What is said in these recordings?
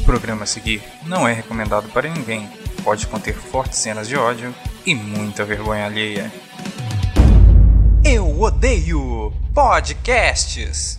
O programa a seguir não é recomendado para ninguém. Pode conter fortes cenas de ódio e muita vergonha alheia. Eu odeio podcasts.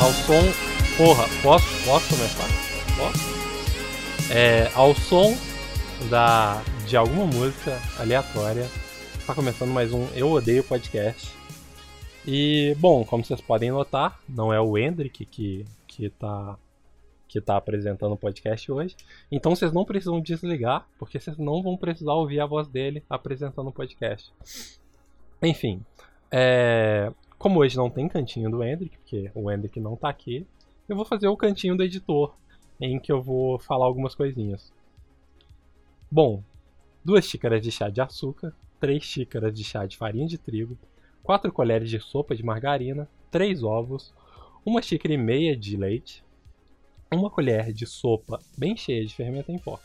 Ao som. Porra, posso, posso começar? Posso? É, ao som da, de alguma música aleatória, está começando mais um Eu Odeio Podcast. E, bom, como vocês podem notar, não é o Hendrick que, que, tá, que tá apresentando o podcast hoje. Então vocês não precisam desligar, porque vocês não vão precisar ouvir a voz dele apresentando o podcast. Enfim, é, como hoje não tem cantinho do Hendrick, porque o Hendrick não tá aqui, eu vou fazer o cantinho do editor, em que eu vou falar algumas coisinhas. Bom, duas xícaras de chá de açúcar, três xícaras de chá de farinha de trigo, quatro colheres de sopa de margarina, três ovos, uma xícara e meia de leite, uma colher de sopa bem cheia de fermento em pó.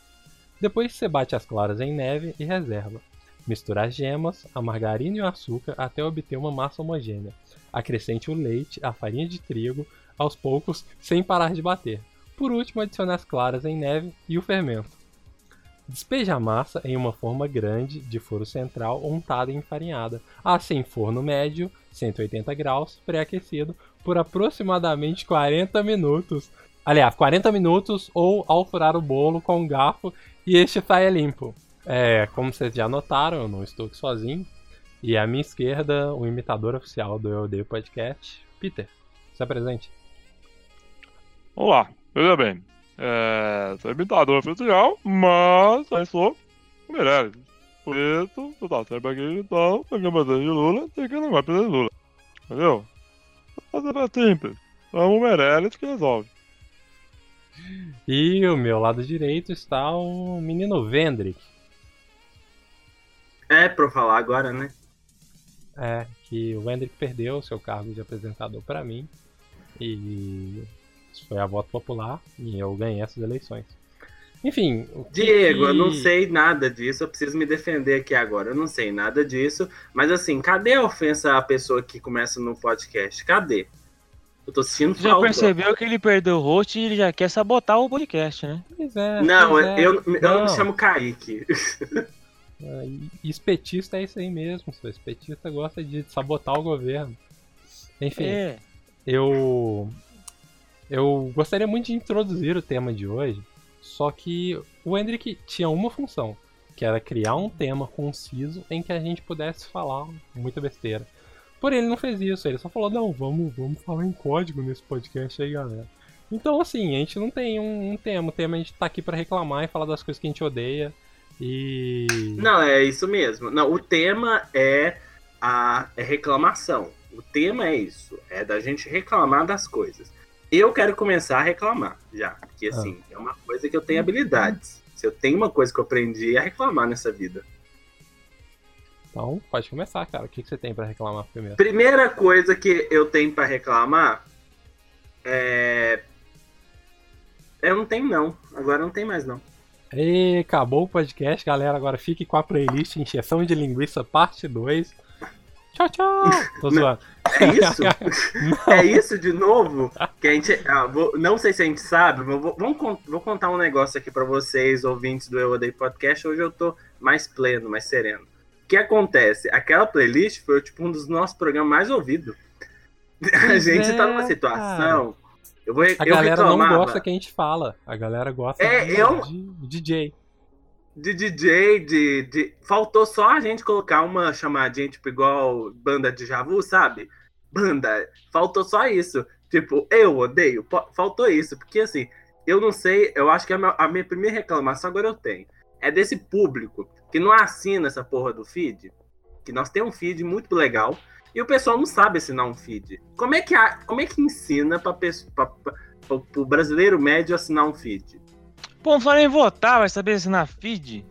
Depois você bate as claras em neve e reserva. Misture as gemas, a margarina e o açúcar até obter uma massa homogênea. Acrescente o leite, a farinha de trigo, aos poucos, sem parar de bater. Por último, adicione as claras em neve e o fermento. Despeje a massa em uma forma grande de furo central untada e enfarinhada. Asse em forno médio, 180 graus, pré-aquecido, por aproximadamente 40 minutos. Aliás, 40 minutos ou ao furar o bolo com um garfo e este saia limpo. É, como vocês já notaram, eu não estou aqui sozinho. E à minha esquerda, o imitador oficial do Eu Odeio Podcast, Peter. Se apresente. Olá, veja bem. É, sou imitador oficial, mas eu sou Meirelles. Por isso, eu tá sempre aqui, então, peguei uma de Lula, tem que não vai presidente Lula. Entendeu? Fazer é simples. Vamos o Meirelles que resolve. E o meu lado direito está o menino Vendrick. É pra eu falar agora, né? É, que o Vendrick perdeu seu cargo de apresentador para mim. E isso foi a voto popular e eu ganhei essas eleições. Enfim. o que Diego, eu não sei nada disso, eu preciso me defender aqui agora. Eu não sei nada disso, mas assim, cadê a ofensa à pessoa que começa no podcast? Cadê? Eu tô sentindo Já falta. percebeu que ele perdeu o host e ele já quer sabotar o podcast, né? Pois é, Não, pois é. eu, eu não Não. me chamo Kaique. É, e Espetista é isso aí mesmo. Espetista gosta de sabotar o governo. Enfim, É. eu eu gostaria muito de introduzir o tema de hoje, só que o Hendrick tinha uma função, que era criar um tema conciso em que a gente pudesse falar muita besteira. Porém, ele não fez isso, ele só falou, não, vamos, vamos falar em código nesse podcast aí, galera. Então, assim, a gente não tem um, um tema, o tema a gente tá aqui pra reclamar e falar das coisas que a gente odeia. E. Não, é isso mesmo. Não, o tema é a é reclamação. O tema é isso, é da gente reclamar das coisas. Eu quero começar a reclamar já, porque assim, é uma coisa que eu tenho habilidades. Se eu tenho uma coisa que eu aprendi é reclamar nessa vida. Então, pode começar, cara. O que, que você tem pra reclamar primeiro? Primeira coisa que eu tenho pra reclamar é. Eu não tenho, não. Agora não tem mais, não. E acabou o podcast, galera. Agora fique com a playlist Injeção de Linguiça, parte 2. Tchau, tchau! Tô zoando. É isso? É isso de novo? Que a gente, ah, vou- não sei se a gente sabe, mas vou, con- vou contar um negócio aqui pra vocês, ouvintes do Eu Odeio Podcast. Hoje eu tô mais pleno, mais sereno. O que acontece? Aquela playlist foi tipo um dos nossos programas mais ouvidos. A gente tá é, numa situação. Eu vou A eu galera não reclamava gosta que a gente fala. A galera gosta É, de, eu- de DJ. de DJ, de, de. Faltou só a gente colocar uma chamadinha, tipo, igual banda de Javu, sabe? Banda. Faltou só isso. Tipo, eu odeio. Faltou isso. Porque assim, eu não sei, eu acho que a minha, a minha primeira reclamação agora eu tenho. É desse público que não assina essa porra do feed. Que nós temos um feed muito legal. E o pessoal não sabe assinar um feed. Como é que, a- como é que ensina pra, pro brasileiro médio assinar um feed? Pô, não precisa nem votar, vai saber assinar feed.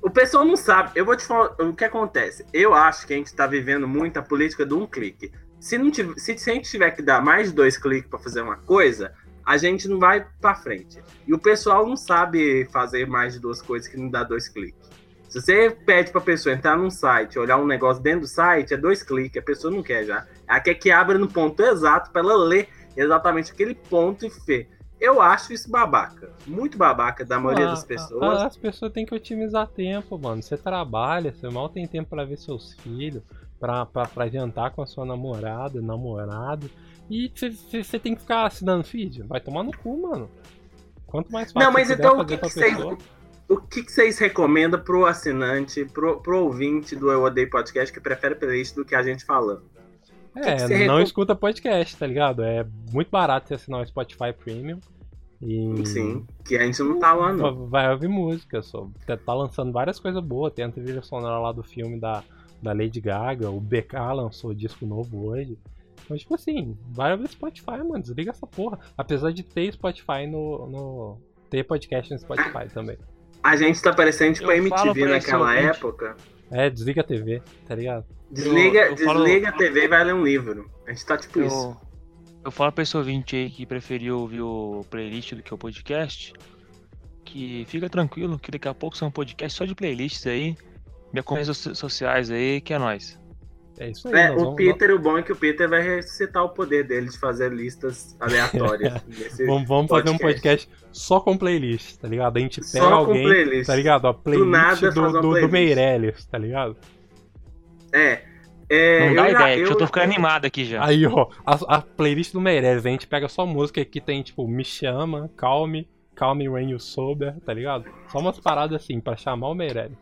O pessoal não sabe. Eu vou te falar o que acontece. Eu acho que a gente tá vivendo muito a política de um clique. Se, não tiv- se, se a gente tiver que dar mais de dois cliques pra fazer uma coisa, a gente não vai pra frente. E o pessoal não sabe fazer mais de duas coisas que não dá dois cliques. Se você pede pra pessoa entrar num site, olhar um negócio dentro do site, é dois cliques, a pessoa não quer já. Ela quer que abra no ponto exato pra ela ler exatamente aquele ponto e fê. Eu acho isso babaca. Muito babaca da maioria Ah, das pessoas. As pessoas têm que otimizar tempo, mano. Você trabalha, você mal tem tempo pra ver seus filhos, pra jantar com a sua namorada, namorado. E você tem que ficar assinando feed. Vai tomar no cu, mano. Quanto mais fácil Não, mas então o que, que vocês, pessoa. O que, que vocês recomendam pro assinante, pro, pro ouvinte do Eu Odeio Podcast que prefere playlist do que a gente falando? É, que você não recom- escuta podcast, tá ligado? É muito barato você assinar o Spotify Premium. E Sim, que a gente não tá lá, não. vai ouvir música só. Tá, tá lançando várias coisas boas. Tem a trilha sonora lá do filme da, da Lady Gaga. O BK lançou disco novo hoje. Então, tipo assim, vai ouvir Spotify, mano. Desliga essa porra. Apesar de ter Spotify no. no ter podcast no Spotify também. A gente tá parecendo tipo Eu a falo MTV naquela época. É, desliga a TV, tá ligado? Desliga, Eu- eu falo- desliga a TV e vai ler um livro. A gente tá tipo isso. Eu, falo pra esse ouvinte aí que preferiu ouvir o playlist do que o podcast. Que fica tranquilo, que daqui a pouco são podcasts só de playlists aí. Minhas redes so- sociais aí, que é nóis. É isso aí. É, o vamos- Peter, o bom é que o Peter vai ressuscitar o poder dele de fazer listas aleatórias. nesse Vamos, vamos fazer um podcast. só com playlist, tá ligado? A gente pega Só com alguém, playlist. tá ligado? A playlist nada do, uma do, do playlist. Meirelles, tá ligado? É. é Não eu dá já- ideia, eu- eu tô ficando animado aqui já. Aí, ó, a, a playlist do Meirelles, a gente pega só música que tem, tipo, Me Chama, Calme, Calme When You Sober, tá ligado? Só umas paradas assim, pra chamar o Meirelles.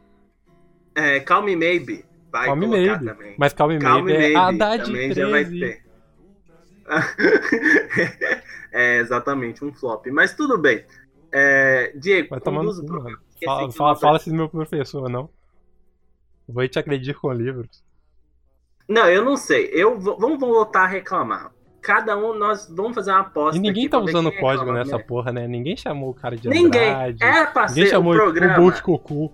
É, Calm Me Maybe. Vai Calm colocar Maybe. também. Mas Calme Calm Maybe Me é Maybe Haddad também já vai 13. ter. é exatamente um flop. Mas tudo bem. É, Diego, Vai o mano. Esqueci Fala, fala, fala do meu professor, não. Vou te acreditar com livros. Não, eu não sei. Eu vou- vamos voltar a reclamar. Cada um, nós vamos fazer uma aposta. E ninguém tá usando código nessa porra, né? Ninguém chamou o cara de Ninguém. Andrade. Era pra Ninguém chamou o o programa. Bolt Cocu.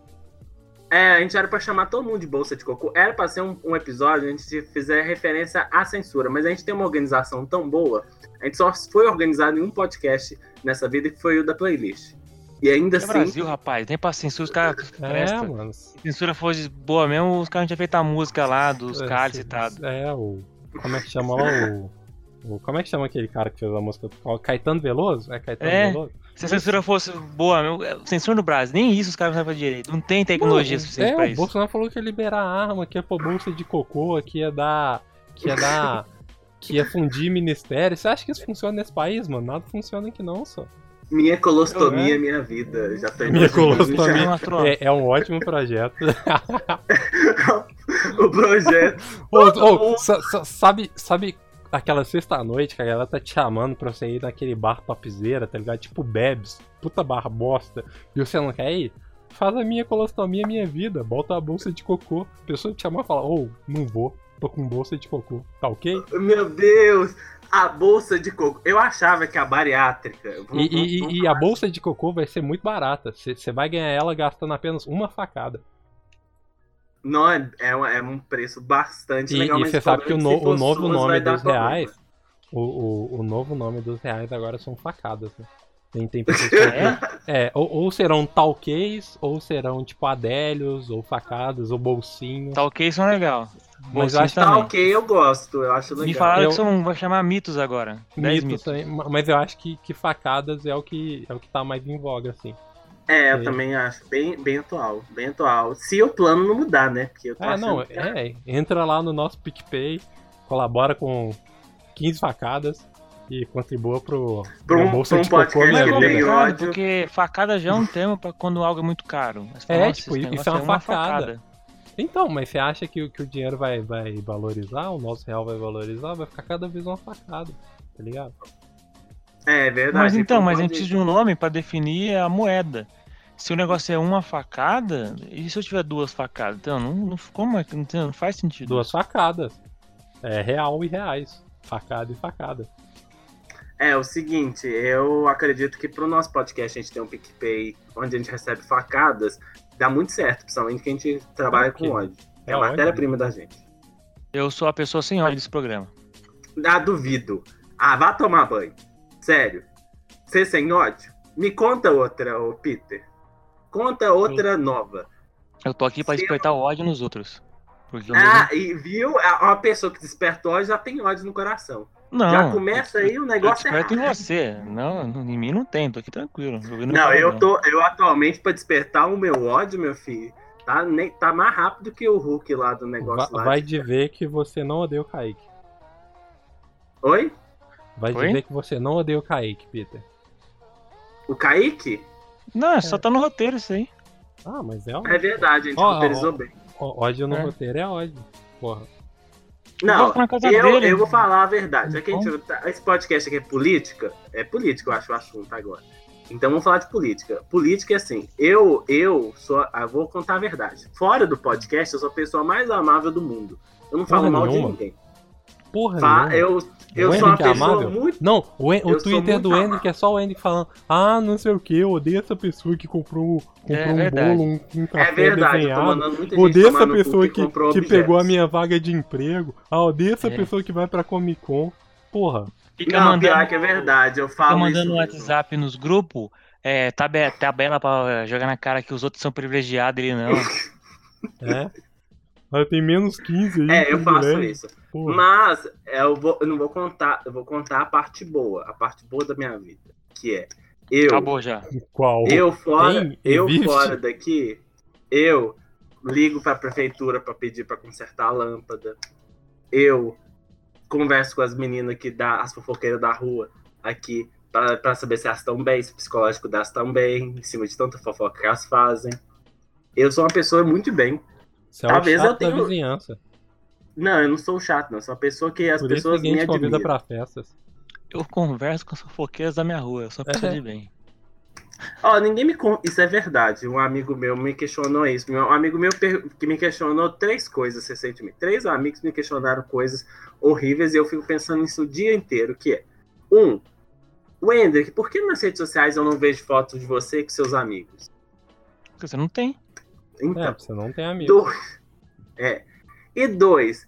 É, a gente era pra chamar todo mundo de bolsa de cocô. Era pra ser um, um episódio onde a gente fizer referência à censura. Mas a gente tem uma organização tão boa. A gente só foi organizado em um podcast nessa vida que foi o da playlist. E ainda É assim. Brasil, rapaz, nem pra censura os caras É, prestam. mano. Se a censura fosse boa mesmo, os caras não tinham feito a música lá dos É, caras citados. É, o. Como é que chama lá o. o- Como é que chama aquele cara que fez a música? O Caetano Veloso? É Caetano É. Veloso? Se a censura fosse boa mesmo, é, censura no Brasil, nem isso os caras não sabem fazer direito. Não tem tecnologia suficiente é, pra o isso. Bolsonaro falou que ia liberar arma, que ia pôr bolsa de cocô, que ia dar. Que ia dar. que ia fundir ministério. Você acha que isso funciona nesse país, mano? Nada funciona aqui não, só. Minha colostomia, É. minha vida. Já tô Minha colostomia. Uma troca. É, é um ótimo projeto. já o projeto. Ô, ô, sa- sa- sabe, sabe aquela sexta-noite que a galera tá te chamando pra você ir naquele bar topzeira, tá ligado? Tipo Bebs, puta bar bosta, e você não quer ir? Faz a minha colostomia, minha vida, bota a bolsa de cocô. A pessoa te chamar e fala, ô, não vou, tô com bolsa de cocô, tá ok? Meu Deus! A bolsa de coco. Eu achava que a bariátrica. E, e- e a bolsa de cocô vai ser muito barata, você vai ganhar ela gastando apenas uma facada. Não, é, é, um- é um preço bastante E, legal. e mas você o sabe que o, no- o novo nome dos reais, o, o, o novo nome dos reais agora são facadas, né? Tem, tem pessoas que É? É, ou, ou serão talquês, ou serão tipo adélios, ou facadas, ou bolsinho. Isso é legal. Mas eu acho eu gosto, eu acho legal. Me falaram Eu- que são, vai chamar mitos agora. 10 mitos, mitos. também, ma- mas eu acho que, que facadas é o que é o que tá mais em voga, assim. É, eu É. também acho bem, bem atual, bem atual. Se o plano não mudar, né? Porque eu tô Ah, não, que- é, entra lá no nosso PicPay, colabora com 15 facadas e contribua pro Pra um- bolsa pra um de cocô podcast minha Mas é que tem complicado, ódio. porque facada já é um tema pra quando algo é muito caro. Mas, É, nossa, tipo, isso negócio é uma facada. Então, mas você acha que, o- que o dinheiro vai, vai valorizar, o nosso real vai valorizar, vai ficar cada vez uma facada, tá ligado? É verdade. Mas então, mas a gente pode- precisa de um nome pra definir a moeda. Se o negócio é uma facada, e se eu tiver duas facadas? Então, não, não, como é que não, não faz sentido. Duas facadas. É real e reais. Facada e facada. É, o seguinte, eu acredito que pro nosso podcast a gente tem um PicPay onde a gente recebe facadas, dá muito certo, principalmente que a gente trabalha com ódio. É, É a ódio. matéria-prima da gente. Eu sou a pessoa sem ódio desse programa. Ah, duvido. Ah, vá tomar banho. Sério. Você sem ódio? Me conta outra, ô Peter. Conta outra nova. Eu tô aqui pra Se- despertar o ódio nos outros. Ah, e viu? Uma pessoa que desperta ódio já tem ódio no coração. não. já começa aí o Eu negócio desperto em errado. você. Não, em mim não tem, tô aqui tranquilo. Não, o eu tô. Eu atualmente, pra despertar o meu ódio, meu filho, tá, nem, tá mais rápido que o Hulk lá do negócio Va- lá. vai de- dizer que você não odeia o Kaique. Oi? Vai Oi? dizer que você não odeia o Kaique, Peter. O Kaique? Não, é só tá no roteiro isso aí. Ah, mas é ódio. É verdade, a gente roteirizou ó. bem. Ó, Ódio no É. roteiro é ódio. Porra. Não, eu, dele. eu vou falar a verdade. Já que a Então? gente, tá- esse podcast aqui é política, é política, eu acho o assunto agora. Então vamos falar de política. Política é assim, eu, eu sou. Eu vou contar a verdade. Fora do podcast, eu sou a pessoa mais amável do mundo. Eu não falo mal de nenhuma. ninguém. Porra, Fa- nenhuma. eu eu sou uma é pessoa amável? muito. Não, o, En- o Twitter do. Henrique é só o Henrique falando Ah, não sei o que, eu odeio essa pessoa que comprou, comprou É um verdade. bolo, um, um café É verdade, eu tô desenhado. mandando muita gente Odeio essa pessoa que, que objetos. pegou a minha vaga de emprego. Ah, odeio essa É. pessoa que vai pra Comic Con. Porra. Fica Não, mandando, pior que é verdade, eu fica falo mandando isso mesmo. WhatsApp nos grupos. É, tabe- tabela pra jogar na cara que os outros são privilegiados, ele não. É. Mas tem menos 15 aí. É, eu faço isso. Porra. Mas é, eu, vou, eu não vou contar, eu vou contar a parte boa, a parte boa da minha vida, que é eu, Acabou já. Qual? eu fora, Tem? eu Existe? fora daqui, eu ligo pra prefeitura pra pedir pra consertar a lâmpada. Eu converso com as meninas que dá as fofoqueiras da rua aqui pra, pra saber se elas estão bem, se o psicológico delas estão bem, em cima de tanta fofoca que elas fazem. Eu sou uma pessoa muito bem. Você é o talvez chato eu tenha- da vizinhança. Não, eu não sou chato, não. Eu sou uma pessoa que as Por pessoas ninguém me te convida admiram. pra festas. Eu converso com as fofoqueiras da minha rua, eu sou uma pessoa É. de bem. Ó, ninguém me con... Isso é verdade. Um amigo meu me questionou isso. Um amigo meu per- que me questionou três coisas recentemente. Três amigos me questionaram coisas horríveis e eu fico pensando nisso o dia inteiro, que é... Um, Wendrick, por que nas redes sociais eu não vejo fotos de você com seus amigos? Porque você não tem. É, Então, você não tem amigo. dois... É. E dois...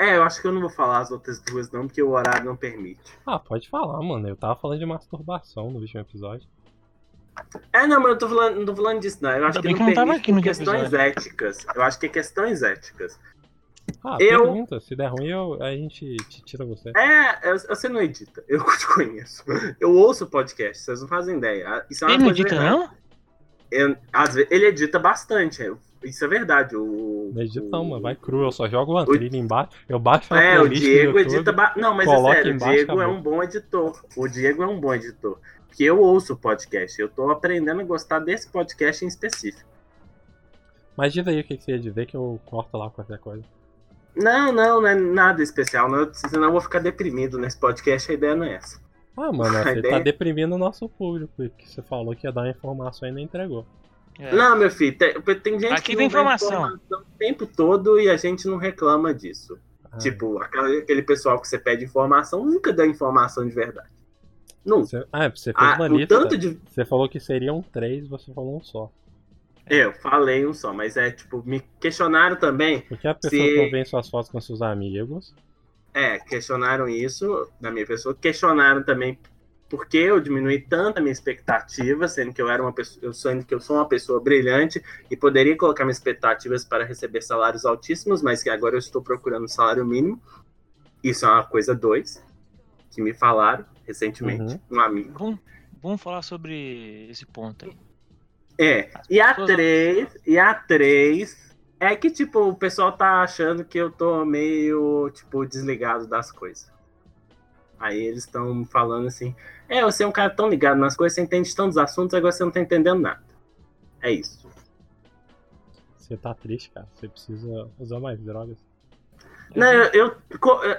É, eu acho que eu não vou falar as outras duas não, porque o horário não permite. Ah, pode falar, mano. Eu tava falando de masturbação no último episódio. É, não, mas eu tô falando, não tô falando disso, não. Eu acho Ainda que não que não aqui no questões episódio. éticas. Eu acho que é questões éticas. Ah, Eu- pergunta. Se der ruim, eu, a gente te tira você. É, eu- você não edita. Eu te conheço. Eu ouço o podcast, vocês não fazem ideia. Isso é uma Ele não edita, verdade. não? Eu- às vezes, ele edita bastante. é, Isso é verdade. O, Não edita não, o- mano. Vai cru. Eu só jogo uma trilha embaixo. Eu baixo a É, o Diego YouTube. edita. ba- Não, mas é sério, o Diego é acabou. um bom editor. O Diego é um bom editor. Porque eu ouço o podcast. Eu tô aprendendo a gostar desse podcast em específico. Mas diz aí o que que você ia dizer que eu corto lá qualquer coisa. Não, não, não é nada especial. Não, senão eu vou ficar deprimido nesse podcast. A ideia não é essa. Ah, mano, A você ideia- tá deprimindo o nosso público, porque você falou que ia dar uma informação e não entregou. É. Não, meu filho, tem, tem gente Aqui que tem não dá informação. o tempo todo e a gente não reclama disso. Ah, Tipo, aquele pessoal que você pede informação nunca dá informação de verdade. Nunca. Você, ah, você fez Ah, uma lista. tanto de. Você falou que seriam três, você falou um só. É, Eu falei um só, mas é tipo, me questionaram também. Porque a pessoa Se- que vê suas fotos com seus amigos. É, questionaram isso da minha pessoa. Questionaram também por que eu diminuí tanto a minha expectativa, sendo que eu era uma pessoa, eu sendo que eu sou uma pessoa brilhante e poderia colocar minhas expectativas para receber salários altíssimos, mas que agora eu estou procurando salário mínimo. Isso é uma coisa dois que me falaram recentemente, Uhum. um amigo. Vamos, vamos falar sobre esse ponto aí. É. E a três, e a três é que tipo o pessoal tá achando que eu tô meio tipo desligado das coisas. Aí eles estão falando assim: é, você é um cara tão ligado nas coisas, você entende tantos assuntos, agora você não tá entendendo nada. É isso. Você tá triste, cara. Você precisa usar mais drogas. Não, eu,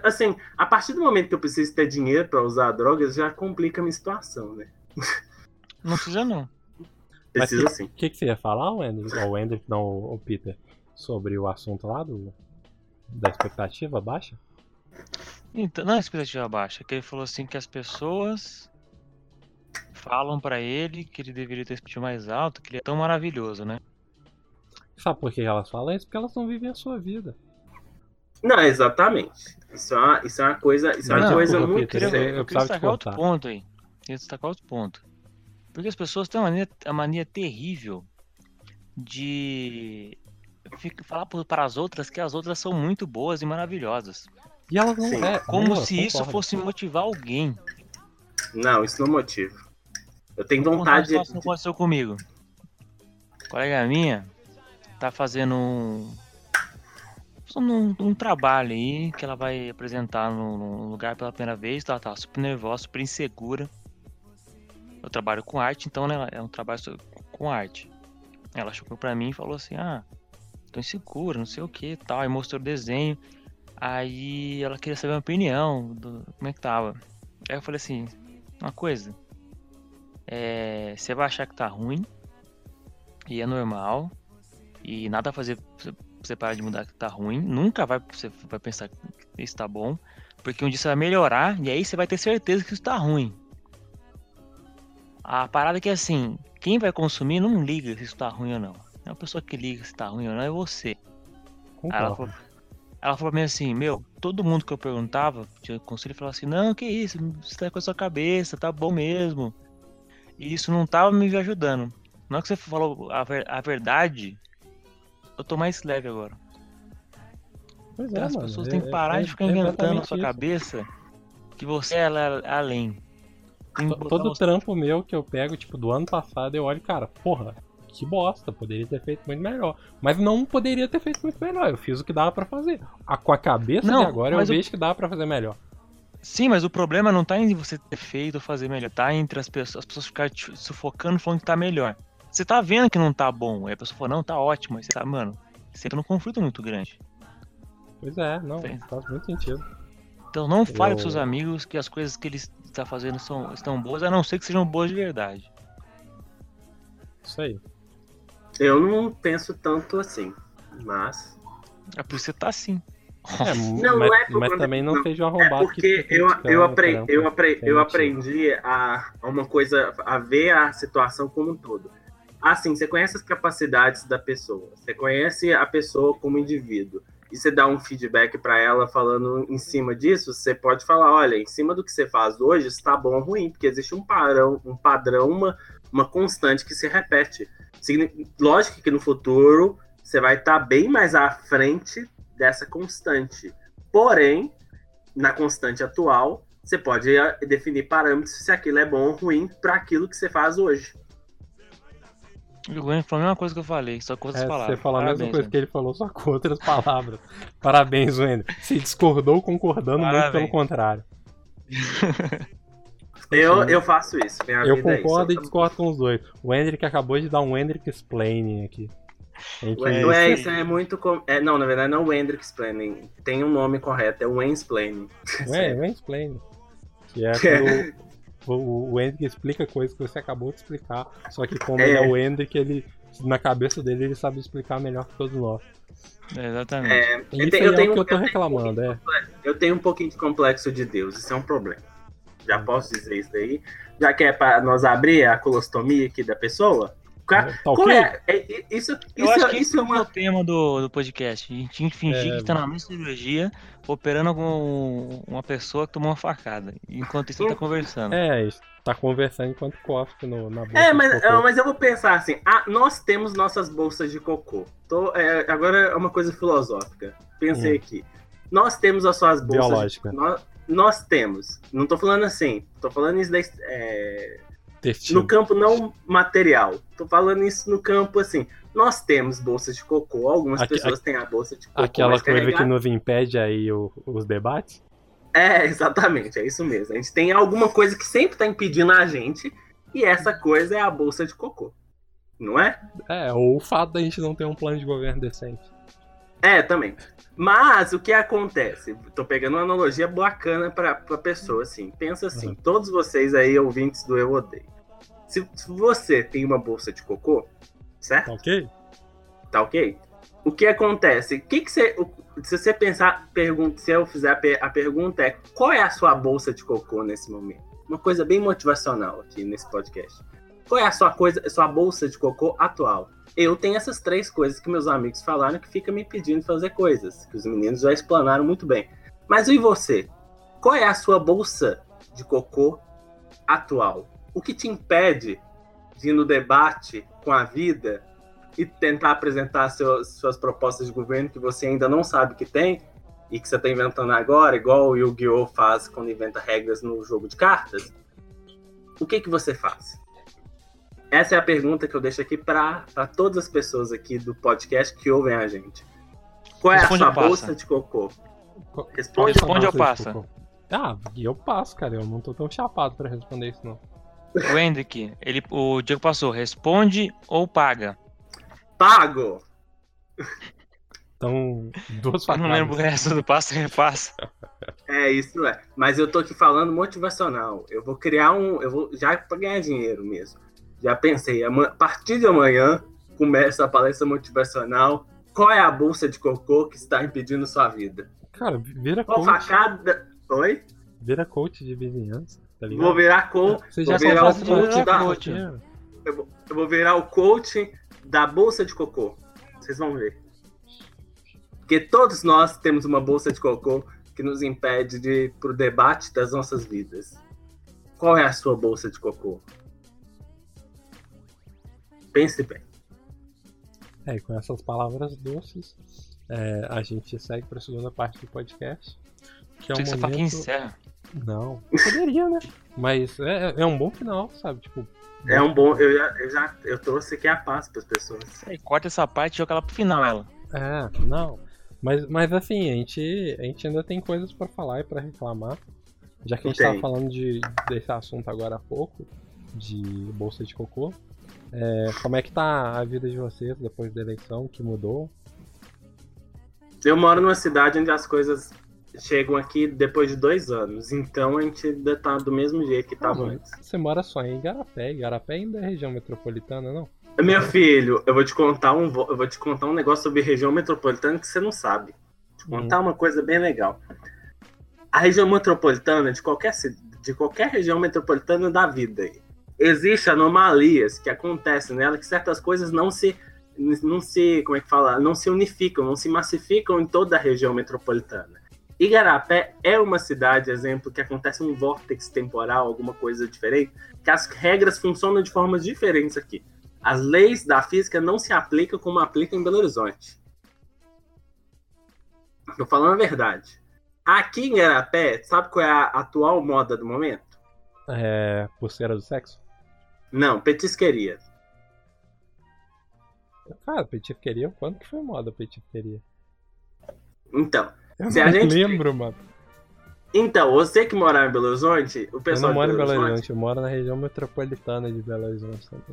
assim, a partir do momento que eu preciso ter dinheiro pra usar drogas, já complica a minha situação, né? Não precisa não. Mas Precisa sim. O que, que você ia falar, Wender? Ou o não, o Peter, sobre o assunto lá do, da expectativa baixa? Então, não é expectativa baixa, que ele falou assim que as pessoas falam pra ele que ele deveria ter expectativa mais alta, que ele é tão maravilhoso, né? Sabe por que elas falam isso? Porque elas não vivem a sua vida. Não, exatamente. Isso é uma, isso é uma coisa, isso é uma Não, coisa muito Peter, Eu, eu- séria. eu, queria destacar outro ponto aí. Queria destacar outro ponto. Porque as pessoas têm uma mania, a mania terrível de falar para as outras que as outras são muito boas e maravilhosas. E elas não Sim. é. Como não, se isso fosse motivar alguém. Não, isso não motiva. Eu tenho Vou vontade de. que aconteceu comigo. colega minha tá fazendo um, um, um trabalho aí que ela vai apresentar num, num lugar pela primeira vez. Ela tá super nervosa, super insegura. Eu trabalho com arte, então né, é um trabalho so- com arte. Ela chegou pra mim e falou assim: Ah, tô insegura, não sei o que tal. Aí mostrou o desenho. Aí ela queria saber a minha opinião, do, como é que tava. Aí eu falei assim: Uma coisa, é, você vai achar que tá ruim, e é normal, e nada a fazer pra você- parar de mudar que tá ruim. Nunca vai, você vai pensar que isso tá bom, porque um dia você vai melhorar, e aí você vai ter certeza que isso tá ruim. A parada é que assim, quem vai consumir não liga se isso tá ruim ou não. É uma pessoa que liga se tá ruim ou não, é você. Aí ela falou, ela falou pra mim assim, meu, todo mundo que eu perguntava, tinha conselho, falava assim, não, que isso, você tá com a sua cabeça, tá bom mesmo. E isso não tava me ajudando. Na hora que você falou a, ver- a verdade, eu tô mais leve agora. Pois Então, é, as mano. pessoas é- têm que parar é- de ficar inventando na sua isso. cabeça que você é além. Todo trampo meu que eu pego, tipo, do ano passado, eu olho, cara, porra, que bosta, poderia ter feito muito melhor. Mas não poderia ter feito muito melhor, eu fiz o que dava pra fazer. A, com a cabeça Não, de agora, eu o- vejo que dava pra fazer melhor. Sim, mas o problema não tá em você ter feito ou fazer melhor, tá entre as pessoas, as pessoas ficarem te sufocando falando que tá melhor. Você tá vendo que não tá bom, aí a pessoa fala, não, tá ótimo, aí você tá, mano, você entra num conflito muito grande. Pois é, não, Sim. faz muito sentido. Então não fale Eu- pros seus amigos que as coisas que eles estão fazendo são, estão boas, a não ser que sejam boas de verdade. Isso aí. Eu não penso tanto assim. Mas. É por você tá assim. É, Não, mas, não é por mas também não, não. seja um É arrombado porque que fica eu, eu, apre, eu, apre, eu aprendi a, a uma coisa, a ver a situação como um todo. Assim, você conhece as capacidades da pessoa, você conhece a pessoa como indivíduo, e você dá um feedback para ela falando em cima disso, você pode falar, olha, em cima do que você faz hoje, está bom ou ruim, porque existe um padrão, um padrão, uma, uma constante que se repete. Lógico que no futuro você vai estar bem mais à frente dessa constante. Porém, na constante atual, você pode eh, definir parâmetros se aquilo é bom ou ruim para aquilo que você faz hoje. O falou a mesma coisa que eu falei, só com outras É, palavras. você falou a mesma coisa Gwen. que ele falou, só com outras palavras. Parabéns, Wender. Se discordou concordando, muito Parabéns. pelo contrário. Eu, eu faço isso. Minha Eu vida é concordo e isso. discordo com os dois. O Hendrick acabou de dar um Hendrick explaining aqui. Que- Não é, isso é muito. Com... É, não, na verdade não é o Hendrick Explaining. Tem um nome correto, é o Explaining. Ué, o explaining. Que é o, o, o Hendrick explica coisas que você acabou de explicar. Só que como É. ele é o Hendrick, ele, na cabeça dele, ele sabe explicar melhor que todos nós. É, exatamente. É, eu, isso te- aí eu é tenho, o que eu tô eu tenho- reclamando, é. eu tenho um pouquinho de complexo de Deus, isso é um problema. Já posso dizer isso daí. Já que é para nós abrir a colostomia aqui da pessoa, Ca- Tá é? É, é- Isso, Eu isso, acho que isso é esse é o uma. tema do, do podcast. A gente tinha que fingir É. que tá na mesma cirurgia, operando com uma pessoa que tomou uma facada. Enquanto isso, ele tá conversando. É, gente tá conversando enquanto cospe no, na boca. É, mas, é, mas eu vou pensar assim: ah, nós temos nossas bolsas de cocô. Tô, é, agora é uma coisa filosófica. Pensei Hum. aqui. Nós temos as suas bolsas. de- Biológica. nós, nós temos. Não tô falando assim. Tô falando isso daí, é, no campo não material. Tô falando isso no campo assim. Nós temos bolsas de cocô. Algumas pessoas têm a bolsa de cocô. Aquela coisa que nos impede aí o- os debates? É, exatamente, é isso mesmo. A gente tem alguma coisa que sempre tá impedindo a gente, e essa coisa é a bolsa de cocô. Não é? É, ou o fato da gente não ter um plano de governo decente. É, também. Mas o que acontece? Tô pegando uma analogia bacana pra, pra pessoa, assim. Pensa assim, Uhum. todos vocês aí, ouvintes do Eu Odeio. Se, se você tem uma bolsa de cocô, certo? Tá ok? Tá ok? O que acontece? O que que você, se você pensar, pergunta, se eu fizer a, per- a pergunta é qual é a sua bolsa de cocô nesse momento? Uma coisa bem motivacional aqui nesse podcast. Qual é a sua coisa, sua bolsa de cocô atual? Eu tenho essas três coisas que meus amigos falaram que fica me pedindo fazer coisas, que os meninos já explanaram muito bem. Mas e você? Qual é a sua bolsa de cocô atual? O que te impede de ir no debate com a vida e tentar apresentar seus- suas propostas de governo que você ainda não sabe que tem e que você está inventando agora, igual o Yu-Gi-Oh! faz quando inventa regras no jogo de cartas, o que, que você faz? Essa é a pergunta que eu deixo aqui para todas as pessoas aqui do podcast que ouvem a gente. Qual é Responde a sua passa? bolsa de cocô? Responde. Responde ou passa? Ah, e eu passo, cara. Eu não tô tão chapado pra responder isso, não. O Hendrick, ele, o Diego passou, responde ou paga? Pago! Então, duas Eu facadas. não lembro o resto do passo e repassa. É, isso é. Mas eu tô aqui falando motivacional. Eu vou criar um. Eu vou. Já pra ganhar dinheiro mesmo. Já pensei, a partir de amanhã começa a palestra motivacional. Qual é a bolsa de cocô que está impedindo sua vida? Cara, vira Qual coach. facada. Oi? Vira coach de vizinhança, tá ligado? Vou virar com. Você vou já virar começa o a coach da. coach, coach. Eu vou, eu vou virar o coach da bolsa de cocô. Vocês vão ver. Porque todos nós temos uma bolsa de cocô que nos impede de ir pro debate das nossas vidas. Qual é a sua bolsa de cocô? Pense bem. É, e com essas palavras doces, é, a gente segue pra segunda parte do podcast. Que é um que você que momento... encerra. Não, poderia, né? Mas é, é um bom final, sabe? Tipo, É um bom. Eu já, eu já eu trouxe aqui a paz para as pessoas. Aí, corta essa parte e joga ela pro final, ela. É, não. Mas, mas assim, a gente, a gente ainda tem coisas pra falar e pra reclamar. Já que a gente Tem. tava falando de, desse assunto agora há pouco, de bolsa de cocô. É, como é que tá a vida de vocês depois da eleição, que mudou? Eu moro numa cidade onde as coisas chegam aqui depois de dois anos. Então a gente ainda tá do mesmo jeito que tava Ah, antes. Você mora só em Igarapé. Igarapé ainda é região metropolitana, não? Meu filho, eu vou te contar um, eu vou te contar um negócio sobre região metropolitana que você não sabe. Vou te contar uma coisa bem legal. A região metropolitana de qualquer de qualquer região metropolitana da vida, aí, existe anomalias que acontecem nela que certas coisas não se não se, como é que fala, não se unificam, não se massificam em toda a região metropolitana. Igarapé é uma cidade, exemplo, que acontece um vórtice temporal, alguma coisa diferente, que as regras funcionam de formas diferentes aqui. As leis da física não se aplicam como aplicam em Belo Horizonte. Tô falando a verdade. Aqui em Igarapé, sabe qual é a atual moda do momento? É. Pulseira do sexo? Não, petisqueria. Cara, petisqueria, quando que foi moda petisqueria? Então, Eu Se a não gente- lembro, mano. então, você que mora em Belo Horizonte, o Eu pessoal não moro em Belo Horizonte, eu moro na região metropolitana de Belo Horizonte também.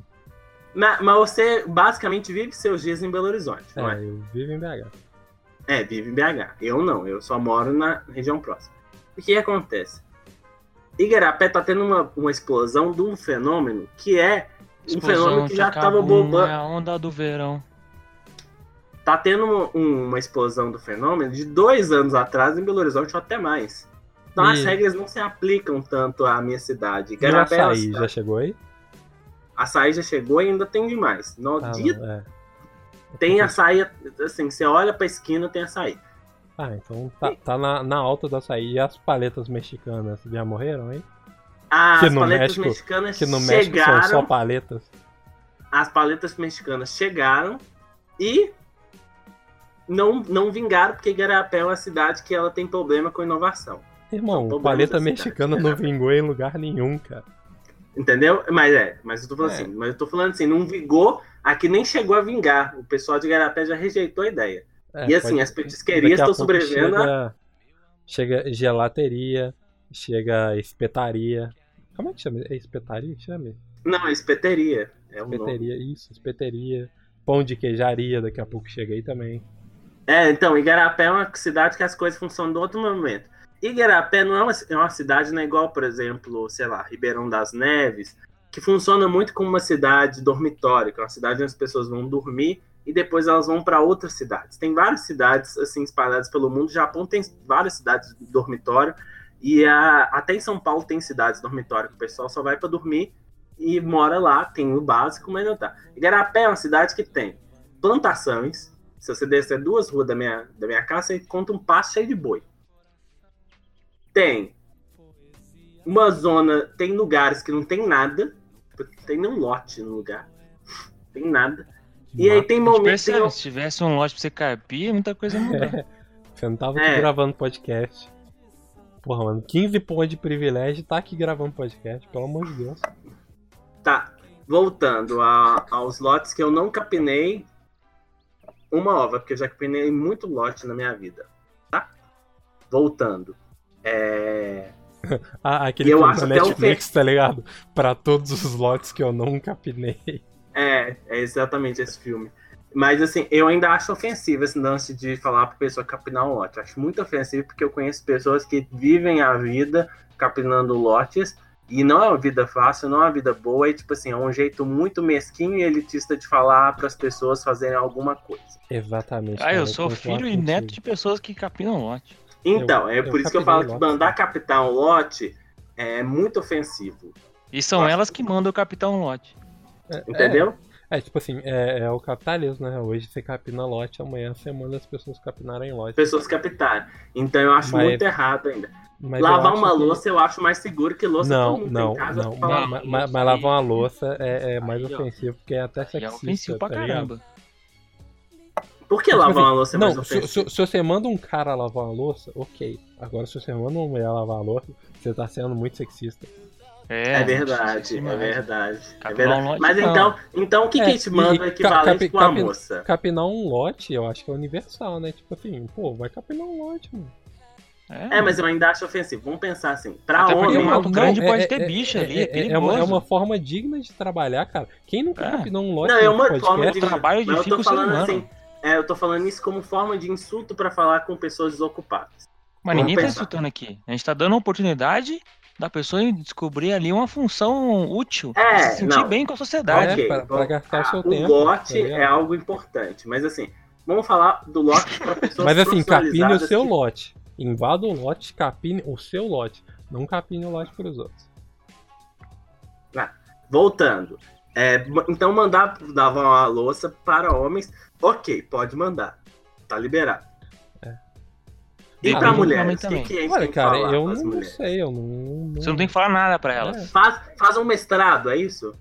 Ma- Mas você basicamente vive seus dias em Belo Horizonte, não é? É, eu vivo em BH. É, vive em BH. Eu não, eu só moro na região próxima. O que acontece? Igarapé tá tendo uma, uma explosão de um fenômeno que é um fenômeno que já tava bombando. É a onda do verão. Tá tendo um- uma explosão do fenômeno de dois anos atrás em Belo Horizonte ou até mais. Então as E- regras não se aplicam tanto à minha cidade. Igarapé é uma açaí, cidade- já chegou aí? Açaí já chegou e ainda tem demais. No Ah, dia não, é. tem açaí, assim, você olha pra esquina, tem açaí. Ah, então tá, tá na, na alta do açaí. E as paletas mexicanas já morreram, hein? As Que no paletas México- mexicanas Que no México chegaram, são só paletas. as paletas mexicanas chegaram e não, não vingaram, porque Igarapé é uma cidade que ela tem problema com inovação. Irmão, problemas paleta da mexicana não vingou em lugar nenhum, cara. Entendeu? Mas é, mas eu tô falando É. assim, mas eu tô falando assim, não vingou, aqui nem chegou a vingar. O pessoal de Igarapé já rejeitou a ideia. É, e assim, pode- as petisquerias estão sobrevivendo Chega, chega gelateria, chega espetaria. Como é que chama? É espetaria que chama? Não, é espeteria. É o nome. Espeteria, isso, espeteria. Pão de queijaria, daqui a pouco chega aí também. É, então, Igarapé é uma cidade que as coisas funcionam do outro momento. Igarapé não é uma, é uma cidade não é igual, por exemplo, sei lá, Ribeirão das Neves, que funciona muito como uma cidade dormitório, que é uma cidade onde as pessoas vão dormir e depois elas vão para outras cidades. Tem várias cidades assim espalhadas pelo mundo. O Japão tem várias cidades de dormitório e a, até em São Paulo tem cidades dormitório que o pessoal só vai para dormir e mora lá, tem o básico, mas não tá. Igarapé é uma cidade que tem plantações. Se você descer duas ruas da minha, da minha casa, você encontra um pasto cheio de boi. Tem uma zona, tem lugares que não tem nada, tem nenhum lote no lugar, tem nada. E aí tem momentos. percebe, se tivesse um lote pra você carpir, muita coisa mudar. Você não tava É. aqui gravando podcast. Porra, mano, 15 pontos de privilégio e tá aqui gravando podcast, pelo amor de Deus. Tá, voltando a- aos lotes que eu não capinei uma ova, porque eu já capinei muito lote na minha vida. Tá? Voltando. É. Ah, aquele E eu acho da até o Netflix, tá ligado? Pra todos os lotes que eu não capinei. É, é exatamente esse filme. Mas assim, eu ainda acho ofensivo esse lance de falar pra pessoa capinar um lote. Acho muito ofensivo porque eu conheço pessoas que vivem a vida capinando lotes e não é uma vida fácil, não é uma vida boa, e tipo assim, é um jeito muito mesquinho e elitista de falar para as pessoas fazerem alguma coisa. Exatamente. Ah, cara, eu sou concordo filho e contigo. neto de pessoas que capinam lote. Então, Eu- é por isso que eu falo que mandar captar um lote é muito ofensivo, E são elas que mandam captar um lote. Entendeu? É, tipo assim, é, é o capitalismo, né? Hoje você capina lote, amanhã você manda as pessoas capinarem lote. Pessoas captarem. Então eu acho Mas- muito errado ainda. Lavar uma que- louça eu acho mais seguro que louça Não, mundo não, casa. não, lavar não, mas, mas, lavar uma louça é, é mais Aí, ofensivo, porque é até E é sexista, ofensivo pra tá ligado? caramba. Por que Tipo lavar assim, uma louça é mais Não, se, ofensivo? se- se você manda um cara lavar uma louça, ok. Agora, se você manda uma mulher lavar uma louça, você tá sendo muito sexista. É, É verdade, é demais. verdade. É Capinar verdade. um lote, Mas não. então, então o que, É, que te manda e- é equivalente capi- com a capi- moça? Capinar um lote, eu acho que é universal, né? Tipo assim, pô, vai capinar um lote, mano. É, mas eu ainda acho ofensivo. Vamos pensar assim. Pra Até homem, o mato Não, grande é- pode é- ter é- bicho é- ali, é, é, é uma, é uma forma digna de trabalhar, cara. Quem nunca É. capinou um lote Não, é uma podcast? forma de. trabalho Mas eu tô falando assim. É, eu tô falando isso como forma de insulto pra falar com pessoas desocupadas. Mas Vamos ninguém tá pensar. insultando aqui. A gente tá dando a oportunidade da pessoa descobrir ali uma função útil. É, se sentir não. bem com a sociedade. É, Ok, pra- pra bom, gastar o seu o tempo, lote tá é algo importante, mas assim, vamos falar do lote pra pessoas Mas assim, capine o seu que- lote. Invada o lote, capine o seu lote. Não capine o lote pros outros. Voltando. É, então mandar lavar uma louça para homens, ok, pode mandar. Tá liberado. É. E Ah, para não, mulheres, o que, que gente Olha, tem cara, falar eu não, mulheres? sei, eu não. Você não tem que falar nada pra elas. É. Faz, faz um mestrado, é isso?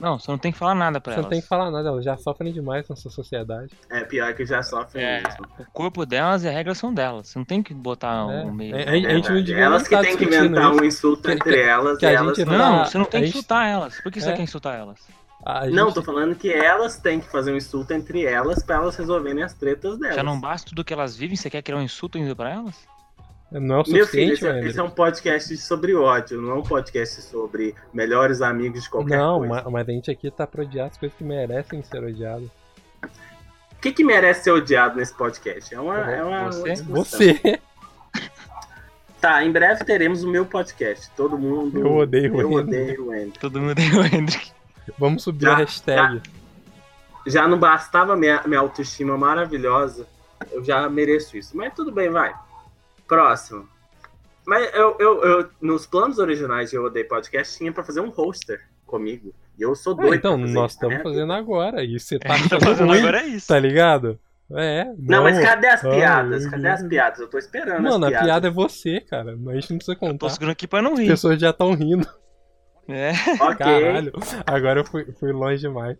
Não, você não tem que falar nada pra Você não elas. tem que falar nada, elas já sofrem demais nessa sociedade. É pior que já sofre É. mesmo. O corpo delas e as regras são delas. Você não tem que botar É. um meio. É, a gente não devia Elas que têm que inventar isso. um insulto Que- entre que- elas que a e elas gente não. Não, tá- você não tem que gente- insultar elas. Por que você É. quer insultar elas? A Não, gente- tô falando que elas têm que fazer um insulto entre elas pra elas resolverem as tretas delas. Já não basta tudo que elas vivem, você quer criar um insulto ainda pra elas? Não é o Meu filho, suficiente, esse, é- esse é um podcast sobre ódio, não é um podcast sobre melhores amigos de qualquer Não, coisa. mas, mas a gente aqui tá pra odiar as coisas que merecem ser odiadas. O que, que merece ser odiado nesse podcast? É uma, é uma, você? uma. Você! Tá, em breve teremos o meu podcast. Todo mundo. Eu odeio o Eu Wender. odeio o Wender. Todo mundo é o Hendrick. Vamos subir Já- a hashtag. Já não bastava minha, minha autoestima maravilhosa, eu já mereço isso. Mas tudo bem, vai. Próximo. Mas eu, eu, eu nos planos originais de Eu Odeio Podcast tinha pra fazer um hoster comigo. E eu sou Ah, doido. então, pra fazer nós estamos fazendo agora. E você tá achando fazendo ruim, agora é isso. tá ligado? É. Não, mas cadê as Ah, piadas? eu- Cadê as piadas? Eu tô esperando Mano, as a piada é você, cara. A gente não precisa Eu tô contar. segurando aqui pra não As rir. pessoas já estão rindo. É. Ok. Caralho. Agora eu fui, fui longe demais.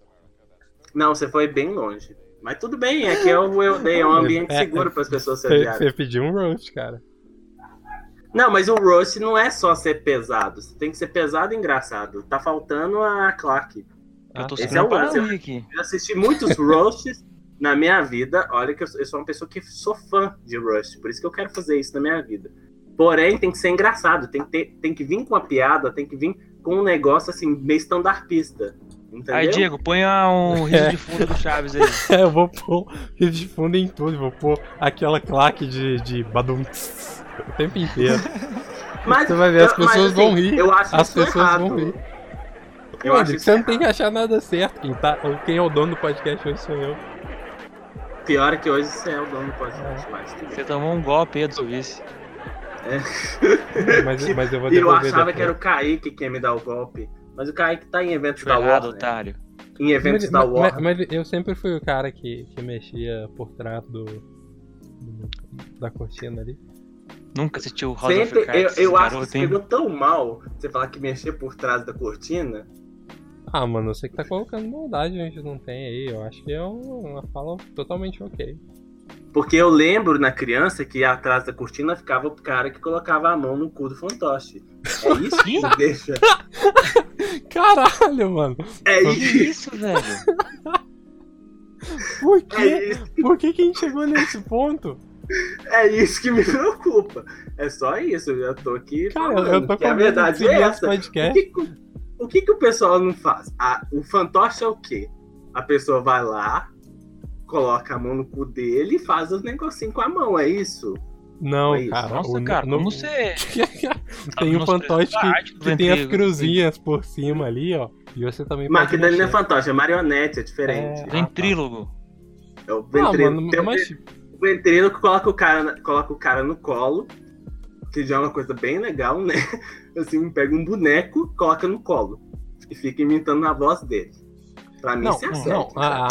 Não, você foi bem longe. Mas tudo bem, aqui é um, eu dei, é um ambiente É, seguro para as pessoas se Você odiarem. você pediu um roast, cara. Não, mas o roast não é só ser pesado. Você tem que ser pesado e engraçado. Tá faltando a Clark. Eu tô Ah, esse é o lance. Eu assisti muitos roasts na minha vida. Olha que eu, eu sou uma pessoa que sou fã de roast. Por isso que eu quero fazer isso na minha vida. Porém, tem que ser engraçado. Tem que, ter, tem que vir com uma piada. Tem que vir com um negócio assim, meio standardista. Entendeu? Aí, Diego, põe um riso de fundo do Chaves aí. É, eu vou pôr riso de fundo em tudo. Vou pôr aquela claque de, de badum o tempo inteiro. Mas, Você vai ver, as eu- mas, pessoas vão assim, rir. Eu acho As pessoas errado. vão rir. Eu Mano, acho você não tem que achar nada certo. Quem, tá, quem é o dono do podcast hoje sou eu. Pior é que hoje você é o dono do podcast. Mas tudo bem. Você tomou um golpe aí do vice. Mas, mas eu vou E eu achava depois. que era o Kaique que ia me dar o golpe. Mas o Kaique tá em eventos Foi da errado, Warner. otário. Em eventos Mas, da mas- Warner. mas eu sempre fui o cara que, que mexia por trás do, do- da cortina ali. Nunca assistiu House Sempre, of Cards, eu, eu acho que pegou tão mal você falar que mexer por trás da cortina. Ah, mano, você que tá colocando maldade, a gente não tem aí. Eu acho que é um- uma fala totalmente ok. Porque eu lembro na criança que atrás da cortina ficava o cara que colocava a mão no cu do fantoche. É isso que você deixa. Caralho, mano. É Que isso. isso, velho? Por É quê? isso, Por que, que a gente chegou nesse ponto? é isso que me preocupa. É só isso. Eu já tô aqui. Cara, falando eu tô a com de verdade é essa. O podcast. que, que- o que, que o pessoal não faz? Ah, o fantoche é o quê? A pessoa vai lá, coloca a mão no cu dele e faz os negocinhos com a mão, é isso? Não, É isso. cara. Nossa, o- cara, no- como você. tem um fantoche que, que tem as cruzinhas por cima ali, ó. E você também Mas que não é fantoche, é marionete, é diferente. É. Ventrílogo. É o Ah, mano, mas o ventrilo que coloca o, cara, coloca o cara no colo, que já é uma coisa bem legal, né? Assim, pega um boneco, coloca no colo. E fica imitando a voz dele. Pra mim, Não, isso é não, a- a-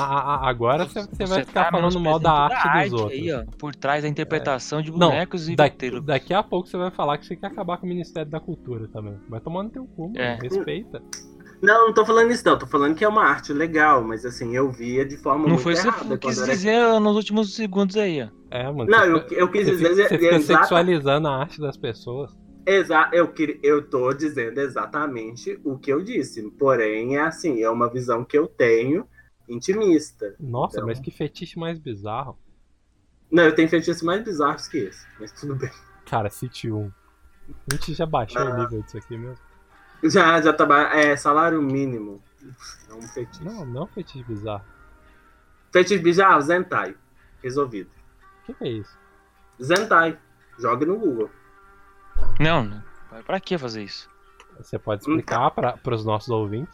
a- agora você, você vai ficar tá falando mal da arte toda a dos outros. Aí, ó, por trás da interpretação de Não, bonecos e Daqui, daqui a pouco você vai falar que você quer acabar com o Ministério da Cultura também. Vai tomar no teu cu. É. Respeita. Não, não tô falando isso, não. Tô falando que é uma arte legal, mas assim, eu via de forma Não muito foi isso que errada. você quis era- dizer nos últimos segundos aí, ó. É, mano. Não, você eu, eu quis você dizer fica, você fica exata- sexualizando a arte das pessoas. Exa eu, eu tô dizendo exatamente o que eu disse. Porém, é assim, é uma visão que eu tenho intimista. Nossa, Então- mas que fetiche mais bizarro. Não, eu tenho feitiços mais bizarros que esse, mas tudo bem. Cara, City 1. A gente já baixou Ah. o nível disso aqui mesmo. Já, já trabalha. É, salário mínimo. É um fetiche. Não, não é fetiche bizarro. Fetiche bizarro, Zentai. Resolvido. O que, que é isso? Zentai. Jogue no Google. Não, não. Pra que fazer isso? Você pode explicar para os nossos ouvintes?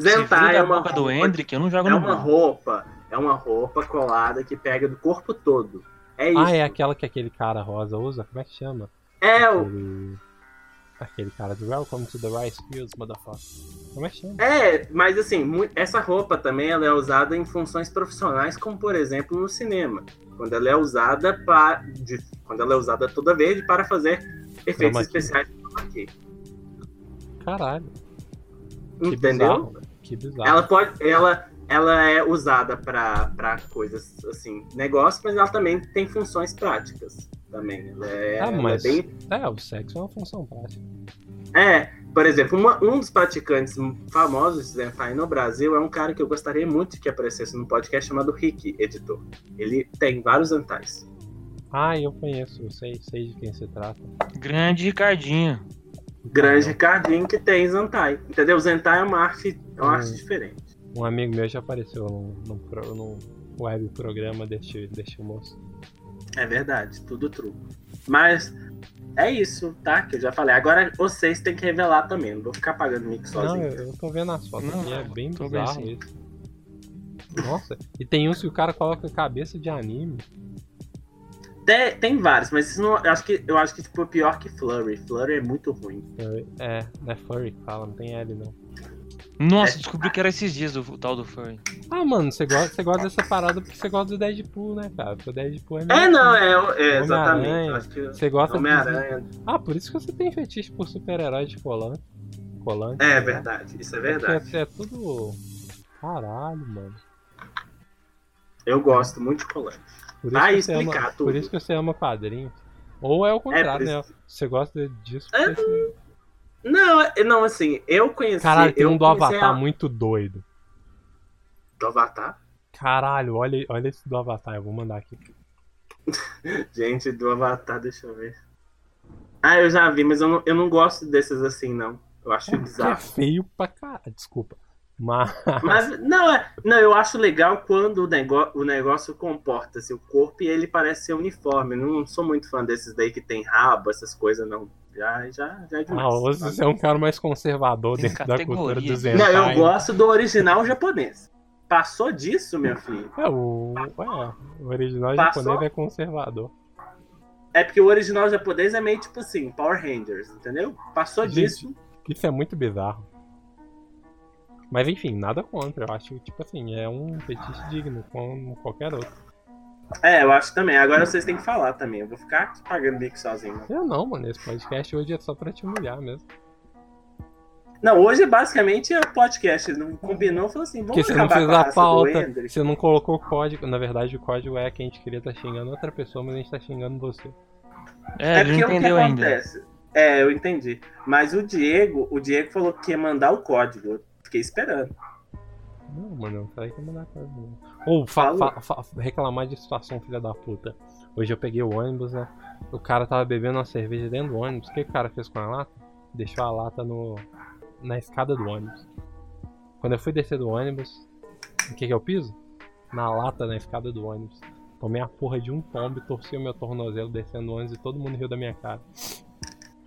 Zentai é a uma boca do roupa- Hendrick, eu não jogo É no uma roupa. É uma roupa colada que pega do corpo todo. É isso. Ah, é aquela que aquele cara rosa usa? Como é que chama? É, o- Aquele, aquele cara do Welcome to the Rice Fields, motherfucker. Como é que chama? É, mas assim, essa roupa também ela é usada em funções profissionais, como por exemplo no cinema, quando ela é usada para, quando ela é usada toda verde para fazer efeitos especiais de key. Caralho, que Entendeu? bizarro. Que bizarro. Ela pode, ela, ela é usada para coisas assim, negócios, mas ela também tem funções práticas também. Ela é, Ah, ela é mas- bem É, o sexo é uma função prática. É, por exemplo, uma- um dos praticantes famosos de Zentai no Brasil é um cara que eu gostaria muito que aparecesse no podcast chamado Rick, editor. Ele tem vários Zentais. Ah, eu conheço, eu sei, sei de quem se trata. Grande Ricardinho. Grande Ricardinho que tem Zentai. Entendeu? Zentai é uma arte, é uma Hum. arte diferente. Um amigo meu já apareceu num, num, pro- num web programa deste, deste moço. É verdade, tudo truco. Mas é isso, tá? Que eu já falei. Agora vocês têm que revelar também. Não vou ficar pagando mico Não, sozinho. eu, eu tô vendo as fotos Não, aqui, é bem bem bizarro sim. isso. Nossa, e tem uns que o cara coloca cabeça de anime. Tem, tem vários, mas isso não, eu acho que eu acho que tipo, é pior que Flurry. Flurry é muito ruim. É, não é furry que fala, não tem L não. Nossa, É. descobri que era esses dias o, o tal do Furry. Ah, mano, você gosta, você gosta dessa parada porque você gosta do Deadpool, né, cara? Porque o Deadpool é É, meio- não, é, é exatamente. Eu Acho que Você gosta de- Homem-Aranha. Ah, por isso que você tem fetiche por super-herói de colante. colante É né? verdade, isso é Porque verdade. É, é tudo. Caralho, mano. Eu gosto muito de colante. Por isso, Vai que você ama, explicar tudo. por isso que você ama quadrinhos. Ou é o contrário, por né? isso- Você gosta disso É, você... Não, é- não, assim, eu conheci. Caralho, tem eu um do Avatar a- muito doido. Do Avatar? Caralho, olha, olha esse do Avatar, eu vou mandar aqui. Gente, do Avatar, deixa eu ver. Ah, eu já vi, mas eu não, eu não gosto desses assim, não. Eu acho Que é bizarro. feio pra caralho, desculpa. Mas. Mas, não, é, não, eu acho legal quando o, nego, o negócio comporta assim, o corpo e ele parece ser uniforme. Eu Não sou muito fã desses daí que tem rabo, essas coisas, não. Já, já, já é demais. Ah, hoje você é um cara mais conservador Tem dentro da cultura dos Não, hentai. eu gosto do original japonês. Passou disso, meu filho. É, o, é, o original Passou? japonês é conservador. É porque o original japonês é meio tipo assim, Power Rangers, entendeu? Passou Gente. disso. Isso é muito bizarro. Mas enfim, nada contra. Eu acho que, tipo assim, é um fetiche digno, como qualquer outro. É, eu acho também. Agora vocês têm que falar também. Eu vou ficar aqui pagando bico sozinho. Eu não, mano. Esse podcast hoje é só pra te humilhar mesmo. Não, hoje é basicamente é o podcast. Não combinou, falou assim, Porque vamos você não acabar fez com a pauta, você não colocou o código. Na verdade, o código é que a gente queria estar xingando outra pessoa, mas a gente tá xingando você. É, É porque o que ainda. acontece? É, eu entendi. Mas o Diego, o Diego falou que ia mandar o código. Eu fiquei esperando. Não, mano, não falei que mandar não. Ou fa- fa- fa- reclamar de situação, filha da puta. Hoje eu peguei o ônibus, né? O cara tava bebendo uma cerveja dentro do ônibus. O que, o cara fez com a lata? Deixou a lata no, na escada do ônibus. Quando eu fui descer do ônibus, o que, que eu piso? Na lata na escada do ônibus. Tomei a porra de um tombo e torci o meu tornozelo descendo o ônibus e todo mundo riu da minha cara.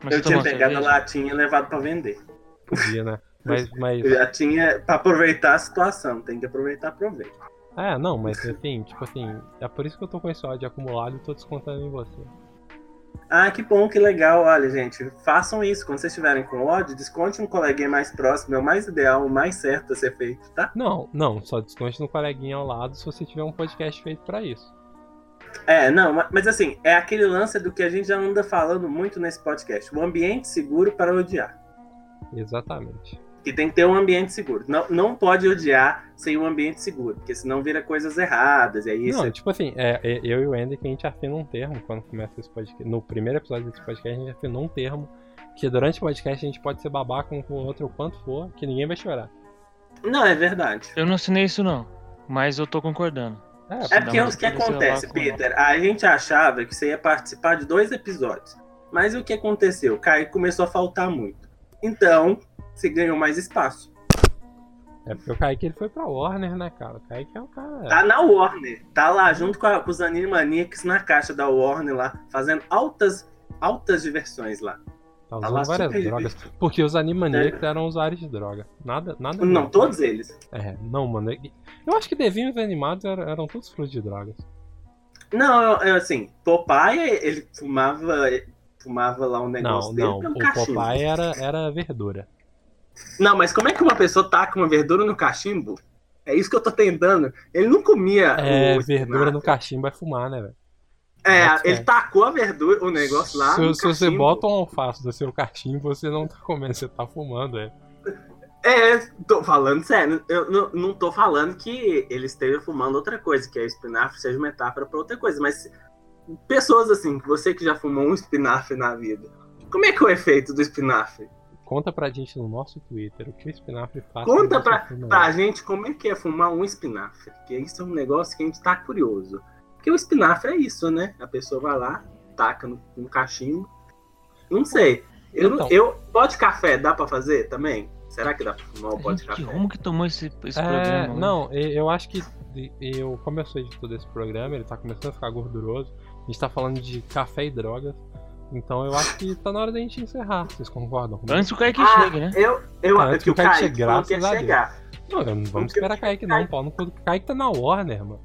Mas eu tinha pegado a cerveja? latinha e levado pra vender. Podia, né? Mas, mas. Eu já tinha pra aproveitar a situação. Tem que aproveitar, aproveita. É, não, mas assim, tipo assim, é por isso que eu tô com esse ódio acumulado e tô descontando em você. Ah, que bom, que legal. Olha, gente, façam isso. Quando vocês estiverem com ódio, desconte um coleguinha mais próximo. É o mais ideal, o mais certo a ser feito, tá? Não, não, só desconte no coleguinha ao lado se você tiver um podcast feito pra isso. É, não, ma- mas assim, é aquele lance do que a gente já anda falando muito nesse podcast. O ambiente seguro para odiar. Exatamente. Que tem que ter um ambiente seguro. Não, não pode odiar sem um ambiente seguro, porque senão vira coisas erradas. E aí isso Não, tipo assim, é, é- eu e o Andy que a gente afina um termo quando começa esse podcast. No primeiro episódio desse podcast, a gente afinou um termo que durante o podcast a gente pode ser babaca um com o outro o quanto for, que ninguém vai chorar. Não, é verdade. Eu não assinei isso não, mas eu tô concordando. É, É porque uma o que acontece, Peter? A gente achava que você ia participar de dois episódios. Mas o que aconteceu? O Kaique começou a faltar muito. Então, você ganhou mais espaço. é porque o Kaique ele foi pra Warner, né, cara? O Kaique é o cara. Tá na Warner. Tá lá junto com, a- com os Animaniacs na caixa da Warner lá, fazendo altas, altas diversões lá. Tá tá usando várias drogas. Porque os Animaniacs eram usuários de droga. Nada, nada. Não, todos eles. É, não, mano. Eu acho que desenhos animados eram, eram todos frutos de drogas. Não, assim, Popeye, ele fumava, fumava lá um negócio Não, dele não. pelo O cachimbo. Popeye era, era verdura. Não, mas como é que uma pessoa taca uma verdura no cachimbo? É isso que eu tô tentando. Ele não comia É, o verdura no cachimbo é fumar, né, velho? É, ele tacou a verdura, o negócio lá Se, se você bota um alface no seu cachimbo, você não tá comendo, você tá fumando, é. É, tô falando sério. Eu não, não tô falando que ele esteja fumando outra coisa, que a espinafre seja metáfora pra outra coisa, mas pessoas assim, você que já fumou um espinafre na vida, como é que é o efeito do espinafre? Conta pra gente no nosso Twitter o que o espinafre faz. Conta pra, pra gente como é que é fumar um espinafre, porque isso é um negócio que a gente tá curioso. Porque o espinafre é isso, né? A pessoa vai lá, taca no, no cachimbo. Não sei. Eu, Então. eu, pó de café dá pra fazer também? Será que dá pra fumar o pó de café? que rumo que tomou esse, esse É, programa? né? não, eu acho que eu, como eu sou editor desse programa, ele tá começando a ficar gorduroso. A gente tá falando de café e drogas. Então eu acho que tá na hora da gente encerrar. Vocês concordam? comigo? Antes o Kaique Ah, chegue, né? Eu, eu, Ah, antes que o que o Kaique Kaique chegue, graças a Deus. Não, não vamos esperar Kaique não, pau no cu do Kaique tá na Warner, mano.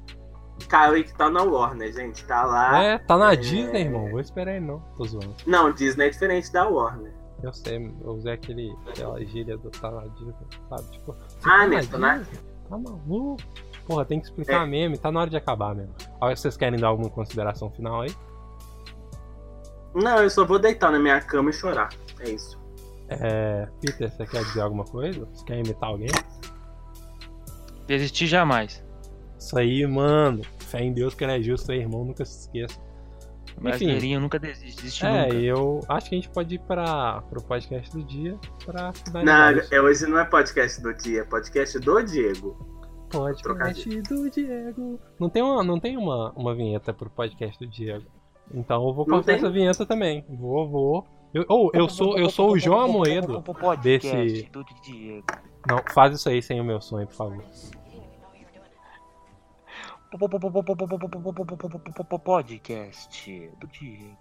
Kaique tá na Warner, gente. Tá lá. É, tá na é. Disney, irmão. Vou esperar ele não. Tô zoando. Não, Disney é diferente da Warner. Eu sei, eu usei aquele, aquela gíria do tá na Disney, sabe? Tipo, Ah, tá na Neto, né? Tá maluco? Porra, tem que explicar meme, tá na hora de acabar mesmo. Agora, vocês querem dar alguma consideração final aí? Não, eu só vou deitar na minha cama e chorar. É isso. É, Peter, você quer dizer alguma coisa? Você quer imitar alguém? Desistir jamais. Isso aí, mano. Fé em Deus que ele é justo, seu irmão, nunca se esqueça. Brasileirinho nunca desiste, desiste É, nunca. eu acho que a gente pode ir para pro podcast do dia pra Não, finalizar isso. é, hoje não é podcast do dia, é podcast do Diego. Podcast do Diego. Não tem, uma, não tem uma, uma vinheta pro podcast do Diego. Então eu vou tem? essa vinheta também. Vou, vou. Eu, ou eu sou, eu sou o João Amoedo. Podcast desse- do Diego. Não, faz isso aí sem o meu sonho, por favor. Podcast do Diego.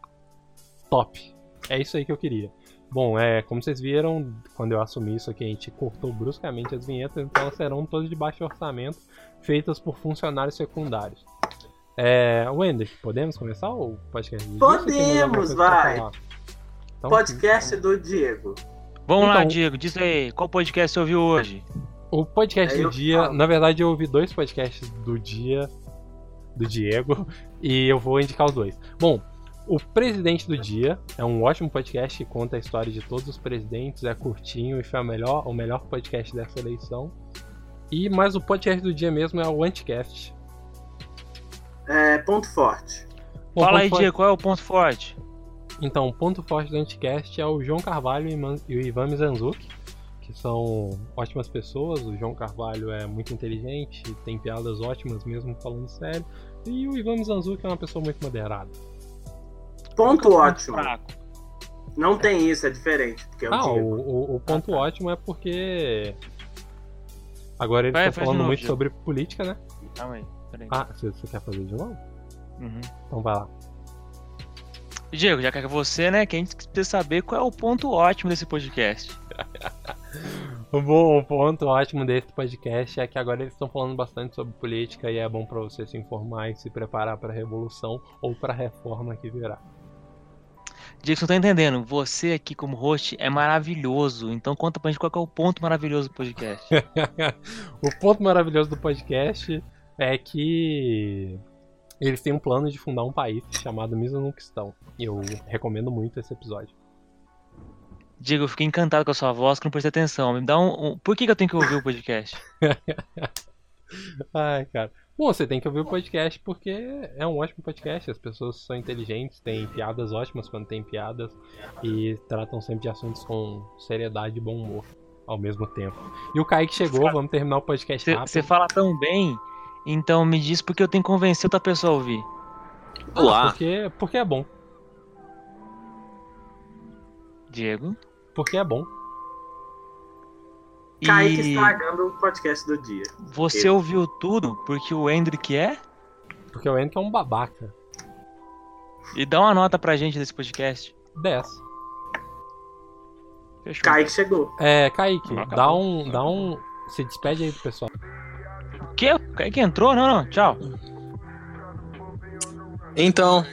Top. É isso aí que eu queria. Bom, é, como vocês viram, quando eu assumi isso aqui, a gente cortou bruscamente as vinhetas, então elas serão todas de baixo orçamento, feitas por funcionários secundários. É, Wender, podemos começar o podcast? do Podemos, vai. Então, Podcast do Diego. Vamos lá, Então- Diego, diz aí, qual podcast você ouviu hoje? O podcast É, do dia, falo. na verdade eu ouvi dois podcasts do dia do Diego e eu vou indicar os dois. Bom, o Presidente do Dia é um ótimo podcast que conta a história de todos os presidentes, é curtinho e foi a melhor, o melhor podcast dessa eleição. E mas o podcast do dia mesmo é o Anticast. É, ponto forte. Bom, Fala ponto aí, Diego, qual é o ponto forte? Então, o ponto forte do Anticast é o João Carvalho e o Ivan Mizanzuki, que são ótimas pessoas. O João Carvalho é muito inteligente, tem piadas ótimas mesmo falando sério. E o Ivan Mizanzuki é uma pessoa muito moderada. Ponto ótimo. Fraco. Não tem isso, é diferente. Porque é o Ah, o, o- o ponto ótimo é porque. Agora ele Vai, tá de falando novo, muito Diego. sobre política, né? Calma aí, peraí. Ah, você, você quer fazer de novo? Uhum. Então vai lá. Diego, já que é você, né, que a gente precisa saber qual é o ponto ótimo desse podcast. O bom o ponto ótimo desse podcast é que agora eles estão falando bastante sobre política e é bom pra você se informar e se preparar pra revolução ou pra reforma que virá. Diego, você não tá entendendo. Você aqui como host é maravilhoso. Então conta pra gente qual é o ponto maravilhoso do podcast. o ponto maravilhoso do podcast é que eles têm um plano de fundar um país chamado Misanukistão. E eu recomendo muito esse episódio. Diego, eu fiquei encantado com a sua voz, que não prestei atenção. Me dá um, um- Por que, que eu tenho que ouvir o podcast? Ai, cara. Bom, você tem que ouvir o podcast porque é um ótimo podcast. As pessoas são inteligentes, têm piadas ótimas quando tem piadas e tratam sempre de assuntos com seriedade e bom humor ao mesmo tempo. E o Kaique chegou, vamos terminar o podcast rápido. Você fala tão bem, então me diz porque eu tenho que convencer outra pessoa a ouvir. Olá. Porque, porque é bom. Diego. Porque é bom. Kaique E estragando o podcast do dia. você Eu. ouviu tudo porque o Hendrick é? Porque o Henrique é um babaca. E dá uma nota pra gente desse podcast. 10. Fechou. Kaique chegou. É, Kaique, dá um. Dá um. Se despede aí do pessoal. Quê? O entrou? Não, não. Tchau. Então.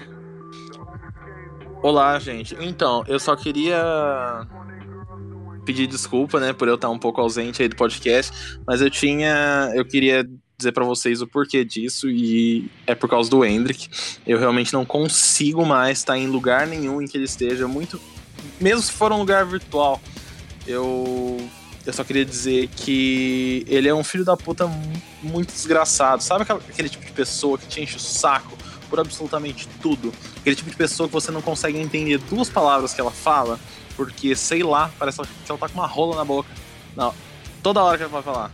Olá, gente. Então, eu só queria pedir desculpa, né, por eu estar um pouco ausente aí do podcast, mas eu tinha, eu queria dizer pra vocês o porquê disso e é por causa do Hendrick. Eu realmente não consigo mais estar em lugar nenhum em que ele esteja muito, mesmo se for um lugar virtual. Eu eu só queria dizer que ele é um filho da puta mu- muito desgraçado. Sabe aquele tipo de pessoa que te enche o saco por absolutamente tudo? Aquele tipo de pessoa que você não consegue entender duas palavras que ela fala, porque, sei lá, parece que ela tá com uma rola na boca. Não, toda hora que ela vai falar.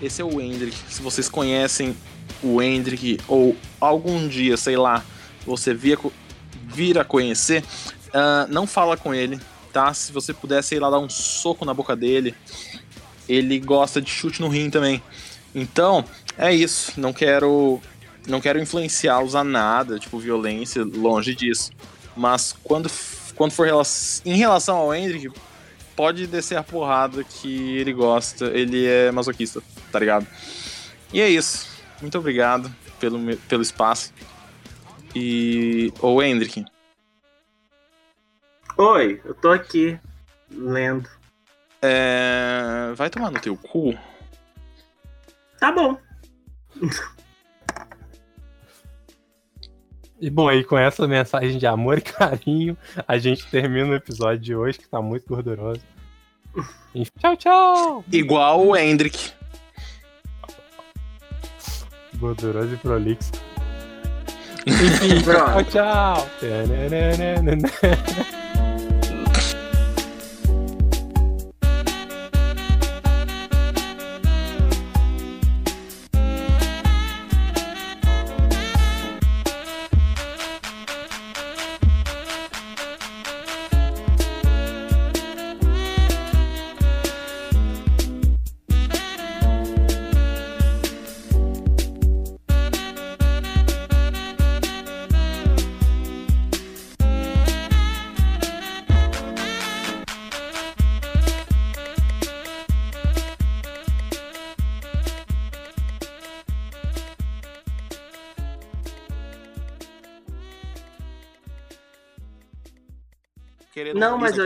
Esse é o Hendrick. Se vocês conhecem o Hendrick, ou algum dia, sei lá, você vir a conhecer, ah, não fala com ele, tá? Se você puder, sei lá, dar um soco na boca dele. Ele gosta de chute no rim também. Então, é isso. Não quero não quero influenciá-los a nada, tipo violência, longe disso. Mas quando, quando for em relação ao Hendrick, pode descer a porrada que ele gosta. Ele é masoquista, tá ligado? E é isso. Muito obrigado pelo, pelo espaço. E. Ô, Hendrick, Oi, eu tô aqui. lendo. É... Vai tomar no teu cu? Tá bom. E bom, aí com essa mensagem de amor e carinho, a gente termina o episódio de hoje, que tá muito gorduroso. E tchau, tchau! Igual o Hendrick. Gorduroso e prolixo. Enfim, tchau, tchau!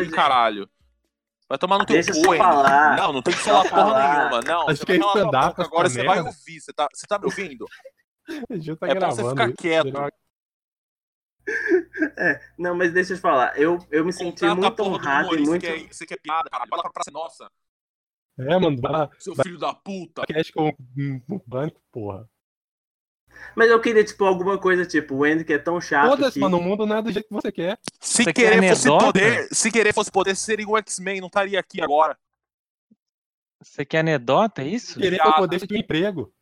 Aqui, eu- caralho. Vai tomar no teu Deixa cu, falar. Não, não tem que falar porra falar. nenhuma. Não, Acho você que é stand-up agora, você vai ouvir. Você tá, você tá me ouvindo? Tá É pra você ficar isso, quieto. virou- Não, mas deixa eu te falar. Eu, eu me senti Contrata muito honrado e muito. que é- Você quer piada, caralho. Vai lá pra praça nossa, É, mano, vai lá. seu filho da puta. Podcast com o banco, porra. Mas eu queria, tipo, alguma coisa, tipo, o Andy que é tão chato. Foda-se, que... mano, o mundo não é do jeito que você quer. Se Você querer quer fosse anedota? poder, se querer fosse poder, seria o X-Men, não estaria aqui agora. Você quer anedota, é isso? Querer Piada. o poder de um emprego.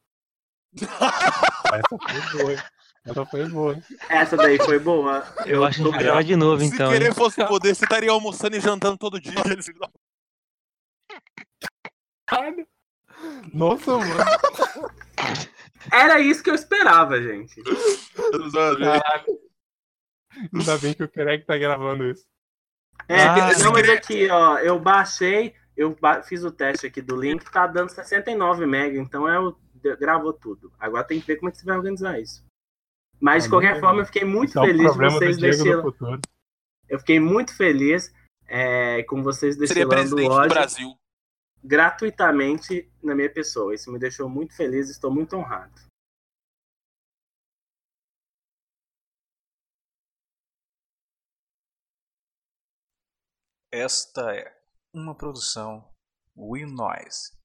Essa foi boa. Essa foi boa. Essa daí foi boa. Eu acho que gravar de novo, Se então. querer hein? fosse poder, você estaria almoçando e jantando todo dia. Nossa, mano. Era isso que eu esperava, gente. Caralho. Ainda bem que o Craig tá gravando isso. É, Ah, não, mas aqui, ó, eu baixei, eu ba- fiz o teste aqui do link, tá dando 69 mega, então eu de- gravou tudo. Agora tem que ver como é que você vai organizar isso. Mas de Ah, qualquer forma, eu fiquei muito Esse é o feliz de problema vocês do Diego do destilando. futuro. Eu fiquei muito feliz é, com vocês Seria destilando presidente do ódio Brasil. Gratuitamente na minha pessoa. Isso me deixou muito feliz, estou muito honrado. Esta é uma produção Will Noise.